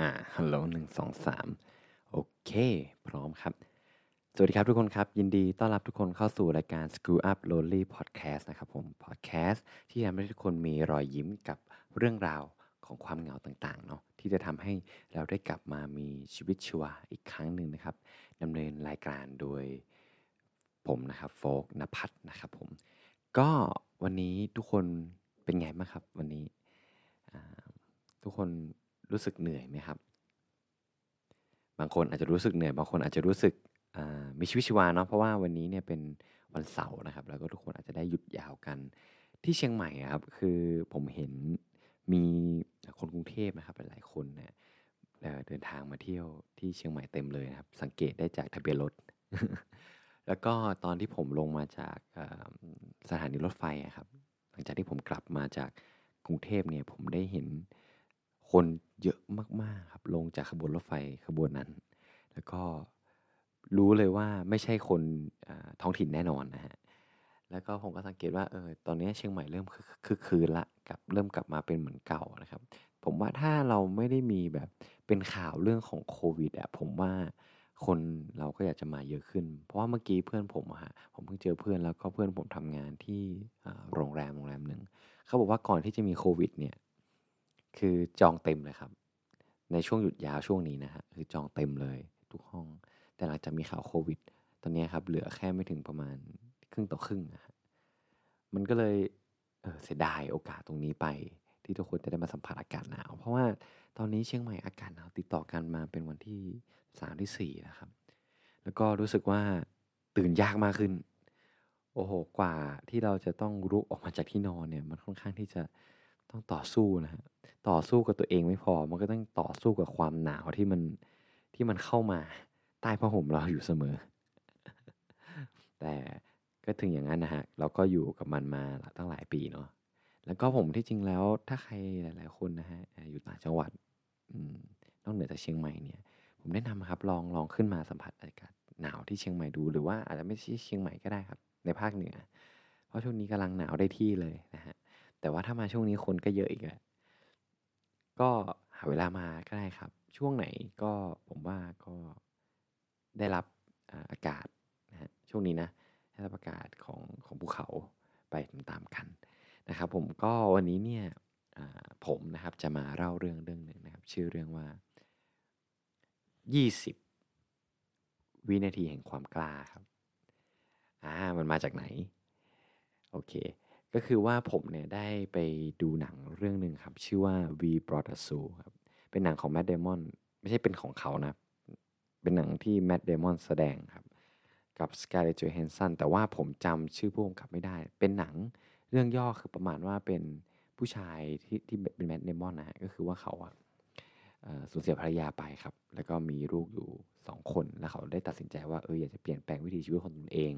อ่าฮัลโหลหนึ่งสองสามโอเค พร้อมครับ สวัสดีครับทุกคนครับ ยินดีต้อนรับทุกคนเข้าสู่รายการ Screw Up Lonely Podcast นะครับผม Podcast ที่ทำให้ทุกคนมีรอยยิ้มกับเรื่องราวของความเหงาต่างๆเนาะที่จะทำให้เราได้กลับมามีชีวิตชีวาอีกครั้งหนึ่งนะครับดำเนินรายการโดยผมนะครับโฟกนภัทรนะครับผม ก็วันนี้ทุกคนเป็นไงบ้างครับ วันนี้ทุกคน รู้สึกเหนื่อยไหมครับ บางคนอาจจะรู้สึกเหนื่อย บางคนอาจจะรู้สึกมีชีวิตชีวาเนาะ เพราะว่าวันนี้เนี่ยเป็นวันเสาร์นะครับ แล้วก็ทุกคนอาจจะได้หยุดยาวกัน ที่เชียงใหม่ครับ คือผมเห็นมีคนกรุงเทพนะครับ หลายคนเนี่ยเดินทางมาเที่ยวที่เชียงใหม่เต็มเลยนะครับ สังเกตได้จากทะเบียนรถ แล้วก็ตอนที่ผมลงมาจากสถานีรถไฟครับ หลังจากที่ผมกลับมาจากกรุงเทพเนี่ย ผมได้เห็น คนเยอะมากๆครับลงจากขบวนรถไฟขบวนนั้น แล้วก็รู้เลยว่าไม่ใช่คนท้องถิ่นแน่นอนนะฮะแล้วก็ผมก็สังเกตว่าเออตอนนี้เชียงใหม่เริ่มคึกคืนละกับเริ่มกลับมาเป็นเหมือนเก่านะครับ ผมว่าถ้าเราไม่ได้มีแบบเป็นข่าวเรื่องของโควิดอะผมว่าคนเราก็อยากจะมาเยอะขึ้น เพราะว่าเมื่อกี้เพื่อนผมอะฮะผมเพิ่งเจอเพื่อนแล้วก็เพื่อนผมทำงานที่โรงแรมโรงแรมหนึ่งเขาบอกว่าก่อนที่จะมีโควิดเนี่ย คือจองเต็มเลยครับ ในช่วงหยุดยาวช่วงนี้นะฮะคือจองเต็มเลยทุกห้อง แต่หลังจากมีข่าวโควิด ตอนนี้ครับเหลือแค่ไม่ถึงประมาณครึ่งต่อครึ่งนะฮะมันก็เลยเเสียดายโอกาสตรงนี้ไป ที่ทุกคนจะได้มาสัมผัสอากาศหนาว เพราะว่าตอนนี้เชียงใหม่อากาศหนาวติดต่อกันมาเป็นวันที่สามที่สี่นะครับ แล้วก็รู้สึกว่าตื่นยากมากขึ้น โอ้โห กว่าที่เราจะต้องรุกออกมาจากที่นอนเนี่ย มันค่อนข้างที่จะ ต้องต่อสู้นะฮะต่อสู้กับตัวเองไม่พอ มันก็ต้องต่อสู้กับความหนาวที่มันที่มันเข้ามาใต้ผ้าห่มเราอยู่เสมอ แต่ก็ถึงอย่างนั้นนะฮะเราก็อยู่กับมันมาตั้งหลายปีเนาะแล้วก็ผมที่จริงแล้วถ้าใครหลาย ๆ คนนะฮะอยู่ต่างจังหวัดนอกเหนือจากเชียงใหม่เนี่ย ผมแนะนำครับลองลองขึ้นมาสัมผัสอากาศหนาวที่เชียงใหม่ดู หรือว่าอาจจะไม่ใช่เชียงใหม่ก็ได้ครับ ในภาคเหนือ เพราะช่วงนี้กำลังหนาวได้ที่เลยนะฮะ แต่ว่าถ้ามาช่วงนี้คนก็เยอะอีกแหละก็หาเวลามาก็ได้ครับ ช่วงไหนก็ผมว่าก็ได้รับอากาศนะฮะช่วงนี้นะได้รับอากาศของของภูเขาไปตามๆกันนะครับ ผมก็วันนี้เนี่ยผมนะครับจะมาเล่าเรื่องเรื่องหนึ่งนะครับ ชื่อเรื่องว่า 20 วินาทีแห่งความกล้าครับอ่ามันมาจากไหน โอเค ก็คือว่าผมเนี่ยได้ไปดูหนังเรื่องหนึ่งครับ ชื่อว่า V Brought Us To ครับเป็นหนังของแมดเดมอนไม่ใช่เป็นของเขานะ เป็นหนังที่ Matt Damon แสดงครับ กับ Scarlett Johansson แต่ว่าผมจำชื่อผู้กำกับไม่ได้ เป็นหนังเรื่องย่อคือประมาณว่าเป็นผู้ชายที่ที่เป็น Matt Damon นะก็คือว่าเขาอะสูญเสียภรรยาไปครับ แล้วก็มีลูกอยู่สองคน แล้วเขาได้ตัดสินใจว่าเอออยากจะเปลี่ยนแปลงวิถีชีวิตของตนเอง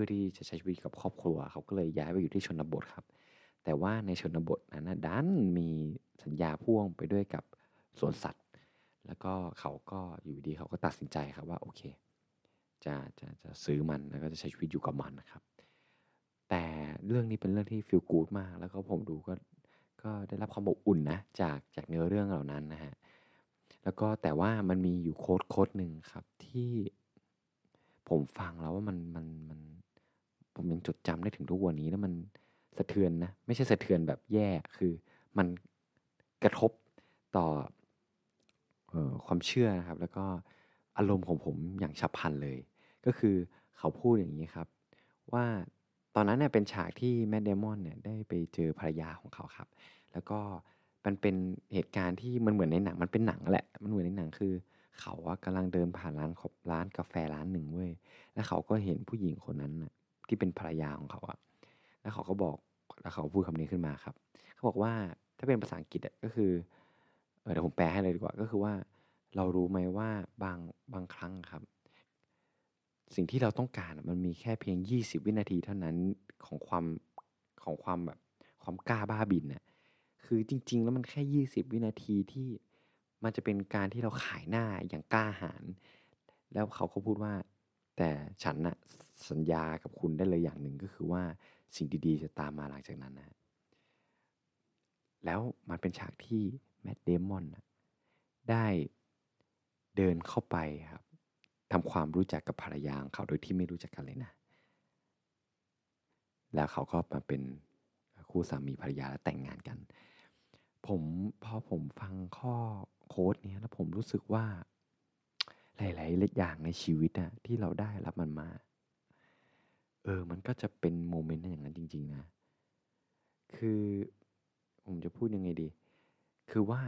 เพื่อที่จะใช้ชีวิตกับครอบครัว เขาก็เลยย้ายไปอยู่ที่ชนบทครับ แต่ว่าในชนบทนั้นนะดันมีสัญญาพ่วงไปด้วยกับสวนสัตว์ แล้วก็เขาก็อยู่ดีเขาก็ตัดสินใจครับว่าโอเค จะจะจะซื้อมันแล้วก็จะใช้ชีวิตอยู่กับมันนะครับ แต่เรื่องนี้เป็นเรื่องที่ฟีลกูดมาก แล้วก็ผมดูก็ก็ได้รับความอบอุ่นนะจากจากเนื้อเรื่องเหล่านั้นนะฮะแล้วก็แต่ว่ามันมีอยู่โค้ดโค้ดหนึ่งครับที่ผมฟังแล้วว่ามันมันมัน ผมยังจดจำได้ถึงทุกวันนี้แล้วมันสะเทือนนะไม่ใช่สะเทือนแบบแย่คือมันกระทบต่อออความเชื่อนะครับ แล้วก็อารมณ์ของผมอย่างฉับพลันเลย ก็คือเขาพูดอย่างนี้ครับ ว่าตอนนั้นเนี่ยเป็นฉากที่แมดเดมอนเนี่ยได้ไปเจอภรรยาของเขาครับ แล้วก็มันเป็นเหตุการณ์ที่มันเหมือนในหนังมันเป็นหนังแหละ มันเหมือนในหนังคือ เขาอะกำลังเดินผ่านร้านร้านกาแฟร้านหนึ่งเว้ยแล้วเขาก็เห็นผู้หญิงคนนั้นนะ ที่เป็นภรรยาของเขาอะแล้วเขาก็บอกแล้วเขาพูดคำนี้ขึ้นมาครับ เขาบอกว่าถ้าเป็นภาษาอังกฤษอะก็คือเเดี๋ยวผมแปลให้เลยดีกว่าก็คือว่า เรารู้ไหมว่าบางบางครั้งครับ สิ่งที่เราต้องการมันมีแค่เพียง 20 วินาทีเท่านั้นของความของความแบบความกล้าบ้าบินน่ะคือจริง ๆ แล้วมันแค่ 20 วินาทีที่มันจะเป็นการที่เราขายหน้าอย่างกล้าหาญแล้วเขาก็พูดว่า แต่ฉันนะ สัญญากับคุณได้เลยอย่างหนึ่งก็คือว่าสิ่งดีๆ จะตามมาหลังจากนั้นนะ แล้วมันเป็นฉากที่แมดเดมอนได้เดินเข้าไปครับทำความรู้จักกับภรรยาของเขาโดยที่ไม่รู้จักกันเลยนะ แล้วเขาก็มาเป็นคู่สามีภรรยาและแต่งงานกัน ผมพอผมฟังข้อโค้ดเนี้ยแล้วผมรู้สึกว่าหลายๆอย่างในชีวิตอะที่เราได้รับมันมา ออ มันก็จะเป็นโมเมนต์อย่างนั้นจริง ๆ นะ คือผมจะพูดยังไงดี คือว่า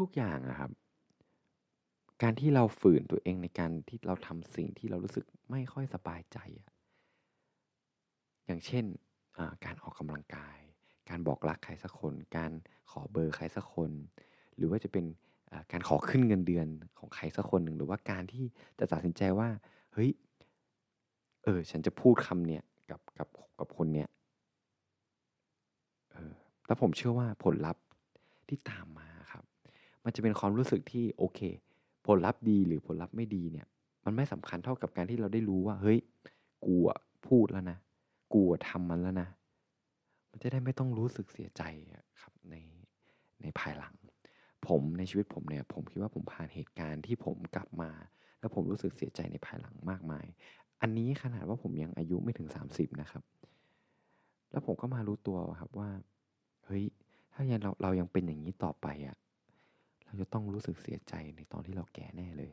ทุกๆอย่างอะครับ การที่เราฝืนตัวเองในการที่เราทำสิ่งที่เรารู้สึกไม่ค่อยสบายใจอะอย่างเช่นการออกกำลังกาย การบอกรักใครสักคน การขอเบอร์ใครสักคน หรือว่าจะเป็นการขอขึ้นเงินเดือนของใครสักคนหนึ่ง หรือว่าการที่จะตัดสินใจว่า เฮ้ย เออ ฉันจะพูดคำเนี้ยกับกับกับคนเนี้ยเออแล้วผมเชื่อว่าผลลัพธ์ที่ตามมาครับ มันจะเป็นความรู้สึกที่โอเค ผลลัพธ์ดีหรือผลลัพธ์ไม่ดีเนี่ย มันไม่สำคัญเท่ากับการที่เราได้รู้ว่า เฮ้ยกูอะพูดแล้วนะกูทำมันแล้วนะ มันจะได้ไม่ต้องรู้สึกเสียใจครับในในภายหลัง ผมในชีวิตผมเนี่ย ผมคิดว่าผมผ่านเหตุการณ์ที่ผมกลับมา แล้วผมรู้สึกเสียใจในภายหลังมากมาย อันนี้ขนาดว่าผมยังอายุไม่ถึง 30 นะครับ แล้วผมก็มารู้ตัวครับว่า เฮ้ย ถ้ายังเราเรายังเป็นอย่างนี้ต่อไปอะ่ะ เราจะต้องรู้สึกเสียใจในตอนที่เราแก่แน่เลย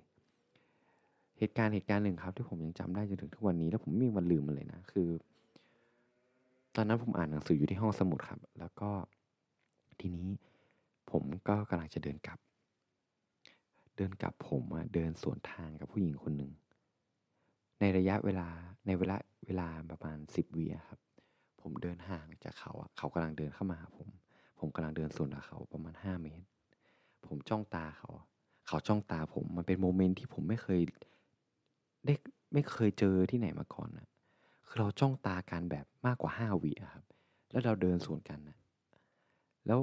เหตุการณ์เหตุการณ์หนึ่งครับที่ผมยังจำได้จนถึงทุกวันนี้ แล้วผมไม่มีวันลืมมันเลยนะ คือ ตอนนั้นผมอ่านหนังสืออยู่ที่ห้องสมุดครับ แล้วก็ทีนี้ผมก็กำลังจะเดินกลับ เดินกลับผมเดินสวนทางกับผู้หญิงคนหนึ่ง ในระยะเวลาในเวลาเวลาประมาณสิบวิครับ ผมเดินห่างจากเขาอะเขากำลังเดินเข้ามาหาผม ผมกำลังเดินสวนกับเขาประมาณห้าเมตร ผมจ้องตาเขา เขาจ้องตาผมมันเป็นโมเมนต์ที่ผมไม่เคยได้ไม่เคยเจอที่ไหนมาก่อนนะคือเราจ้องตากันแบบมากกว่าห้าวิครับ แล้วเราเดินสวนกันนะแล้ว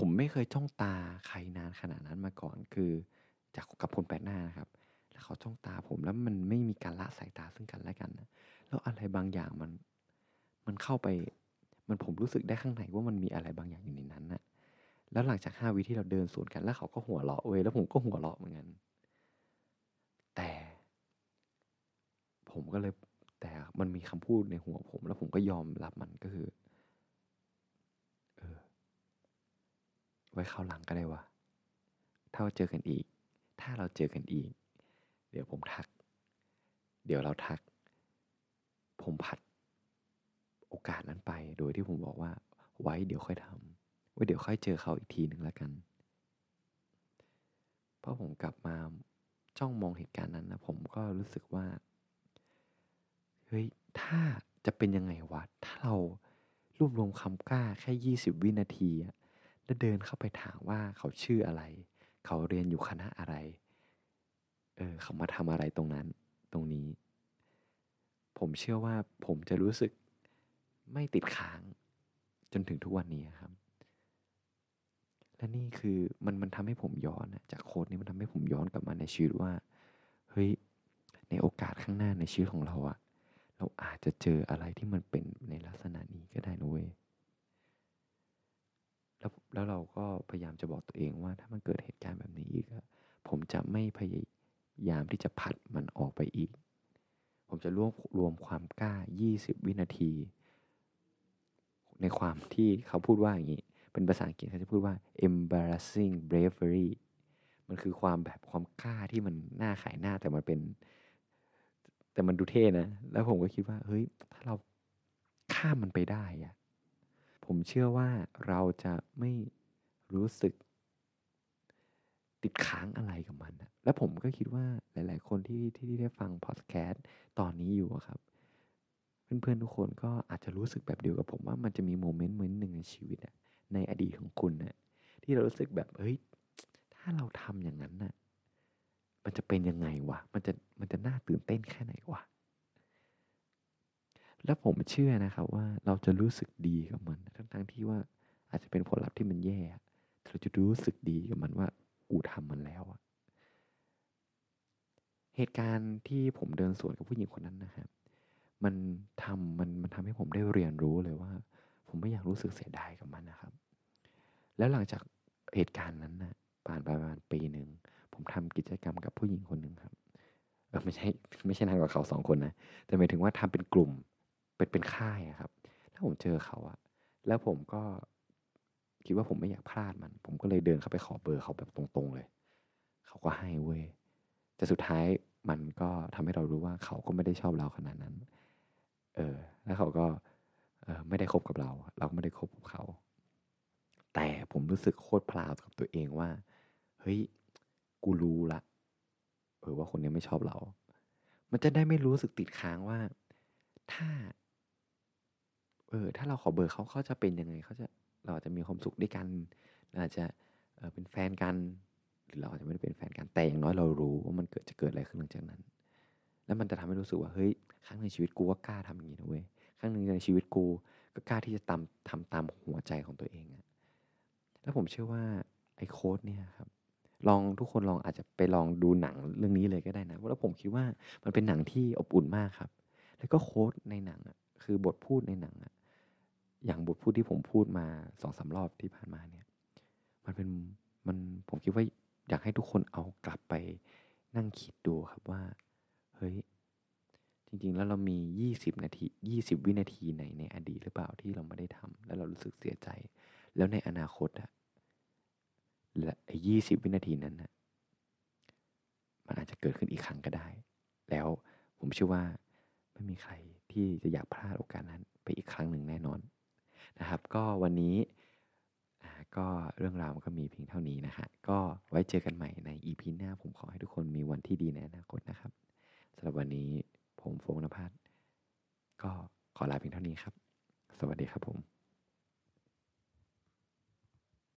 ผมไม่เคยจ้องตาใครนานขนาดนั้นมาก่อน คือจากกับคนแปลกหน้านะครับ เขาจ้องตาผมแล้วมันไม่มีการละสายตาซึ่งกันและกันนะแล้วอะไรบางอย่างมัน มันเข้าไป มันผมรู้สึกได้ข้างในว่ามันมีอะไรบางอย่างอยู่ในนั้นนะแล้วหลังจากห้าวิที่เราเดินสวนกัน แล้วเขาก็หัวเราะเว้ยแล้วผมก็หัวเราะเหมือนกัน แต่ ผมก็เลยแต่มันมีคำพูดในหัวผม แล้วผมก็ยอมรับมันก็คือ เออ ไว้เข้าหลังก็ได้วะถ้าเจอกันอีก ถ้าเราเจอกันอีก เดี๋ยวผมทัก เดี๋ยวเราทัก ผมผัดโอกาสนั้นไป โดยที่ผมบอกว่าไว้เดี๋ยวค่อยทำไว้เดี๋ยวค่อยเจอเขาอีกทีหนึ่งแล้วกัน เพราะผมกลับมาจ้องมองเหตุการณ์นั้นนะผมก็รู้สึกว่า เฮ้ย ถ้าจะเป็นยังไงวะ ถ้าเรารวบรวมคำกล้าแค่ยี่สิบวินาทีแล้วเดินเข้าไปถามว่าเขาชื่ออะไร เขาเรียนอยู่คณะอะไร เออเขามาทำอะไรตรงนั้นตรงนี้ ผมเชื่อว่าผมจะรู้สึกไม่ติดค้าง จนถึงทุกวันนี้ครับ และนี่คือมันมันทำให้ผมย้อนจากโค้ดนี้มันทำให้ผมย้อนกลับมาในชีวิตว่าเฮ้ยในโอกาสข้างหน้าในชีวิตของเราอะเราอาจจะเจออะไรที่มันเป็นในลักษณะนี้ก็ได้นะเว้ยแล้วแล้วเราก็พยายามจะบอกตัวเองว่าถ้ามันเกิดเหตุการณ์แบบนี้อีกผมจะไม่พยาย ยามที่จะผัดมันออกไปอีก ผมจะรวมรวมความกล้า 20 วินาที ในความที่เขาพูดว่าอย่างนี้ เป็นภาษาอังกฤษเขาจะพูดว่า embarrassing bravery มันคือความแบบความกล้าที่มันหน้าขายหน้าแต่มันเป็น แต่มันดูเท่นะ แล้วผมก็คิดว่า เฮ้ย ถ้าเราข้ามมันไปได้อะผมเชื่อว่าเราจะไม่รู้สึก ติดค้างอะไรกับมันนะแล้วผมก็คิดว่าหลาย ๆ คนที่ที่ได้ฟังพอดแคสต์ตอนนี้อยู่ครับ เพื่อน ๆ ทุกคนก็อาจจะรู้สึกแบบเดียวกับผมว่ามันจะมีโมเมนต์เหมือนหนึ่งในชีวิตอะในอดีตของคุณนะที่เรารู้สึกแบบเฮ้ยถ้าเราทำอย่างนั้นน่ะมันจะเป็นยังไงวะมันจะมันจะน่าตื่นเต้นแค่ไหนวะแล้วผมเชื่อนะครับว่าเราจะรู้สึกดีกับมัน ทั้งทั้งที่ว่าอาจจะเป็นผลลัพธ์ที่มันแย่เราจะรู้สึกดีกับมันว่า กูทำมันแล้วอะเหตุการณ์ที่ผมเดินสวนกับผู้หญิงคนนั้นนะครับมันทำมันมันทำให้ผมได้เรียนรู้เลยว่า ผมไม่อยากรู้สึกเสียดายกับมันนะครับ แล้วหลังจากเหตุการณ์นั้นนะผ่านไปประมาณปีหนึ่งผมทำกิจกรรมกับผู้หญิงคนหนึ่งครับเออไม่ใช่ไม่ใช่นางกับเขาสองคนนะแต่หมายถึงว่าทำเป็นกลุ่มเป็นเป็นค่ายครับแล้วผมเจอเขาอะแล้วผมก็ คิดว่าผมไม่อยากพลาดมัน ผมก็เลยเดินเข้าไปขอเบอร์เขาแบบตรงๆเลย เขาก็ให้เว้ยแต่สุดท้ายมันก็ทำให้เรารู้ว่าเขาก็ไม่ได้ชอบเราขนาดนั้น เออ แล้วเขาก็เออไม่ได้คบกับเรา เราก็ไม่ได้คบกับเขา แต่ผมรู้สึกโคตรพลาวกับตัวเองว่า เฮ้ย กูรู้ละเออว่าคนนี้ไม่ชอบเรา มันจะได้ไม่รู้สึกติดค้างว่า ถ้า เออ ถ้าเราขอเบอร์เขาเขาจะเป็นยังไงเขาจะ เราอาจจะมีความสุขด้วยกันเราอาจจะเเป็นแฟนกัน หรือเราอาจจะไม่ได้เป็นแฟนกันแต่อย่างน้อยเรารู้ว่ามันเกิดจะเกิดอะไรขึ้นหลังจากนั้น แล้วมันจะทำให้รู้สึกว่าเฮ้ยครั้งในชีวิตกูก็กล้าทำอย่างนี้นะเว้ยครั้งหนึ่งในชีวิตกูก็กล้าที่จะตามทำตามหัวใจของตัวเองอะแล้วผมเชื่อว่าไอ้โค้ดเนี่ยครับลองทุกคนลองอาจจะไปลองดูหนังเรื่องนี้เลยก็ได้นะเพราะผมคิดว่ามันเป็นหนังที่อบอุ่นมากครับ แล้วก็โค้ดในหนังอะคือบทพูดในหนังอะ อย่างบทพูดที่ผมพูดมาสองสารอบที่ผ่านมาเนี่ย มันเป็นมันผมคิดว่าอยากให้ทุกคนเอากลับไปนั่งคิดดูครับว่า เฮ้ย จริง ๆ แล้วเรามี 20 นาที 20 วินาทีไหนในอดีตหรือเปล่าที่เราไม่ได้ทำแล้วเรารู้สึกเสียใจ แล้วในอนาคตอะและไอ้ยี่สิบวินาทีนั้นนะมันอาจจะเกิดขึ้นอีกครั้งก็ได้ แล้วผมเชื่อว่าไม่มีใครที่จะอยากพลาดโอกาสนั้นไปอีกครั้งหนึ่งแน่นอน นะครับ ก็วันนี้ก็เรื่องราวมันก็มีเพียงเท่านี้นะฮะก็ไว้เจอกันใหม่ใน EP หน้า ผมขอให้ทุกคนมีวันที่ดีในอนาคตนะครับสำหรับวันนี้ผมโฟงนภัสก็ขอลาเพียงเท่านี้ครับ สวัสดีครับผม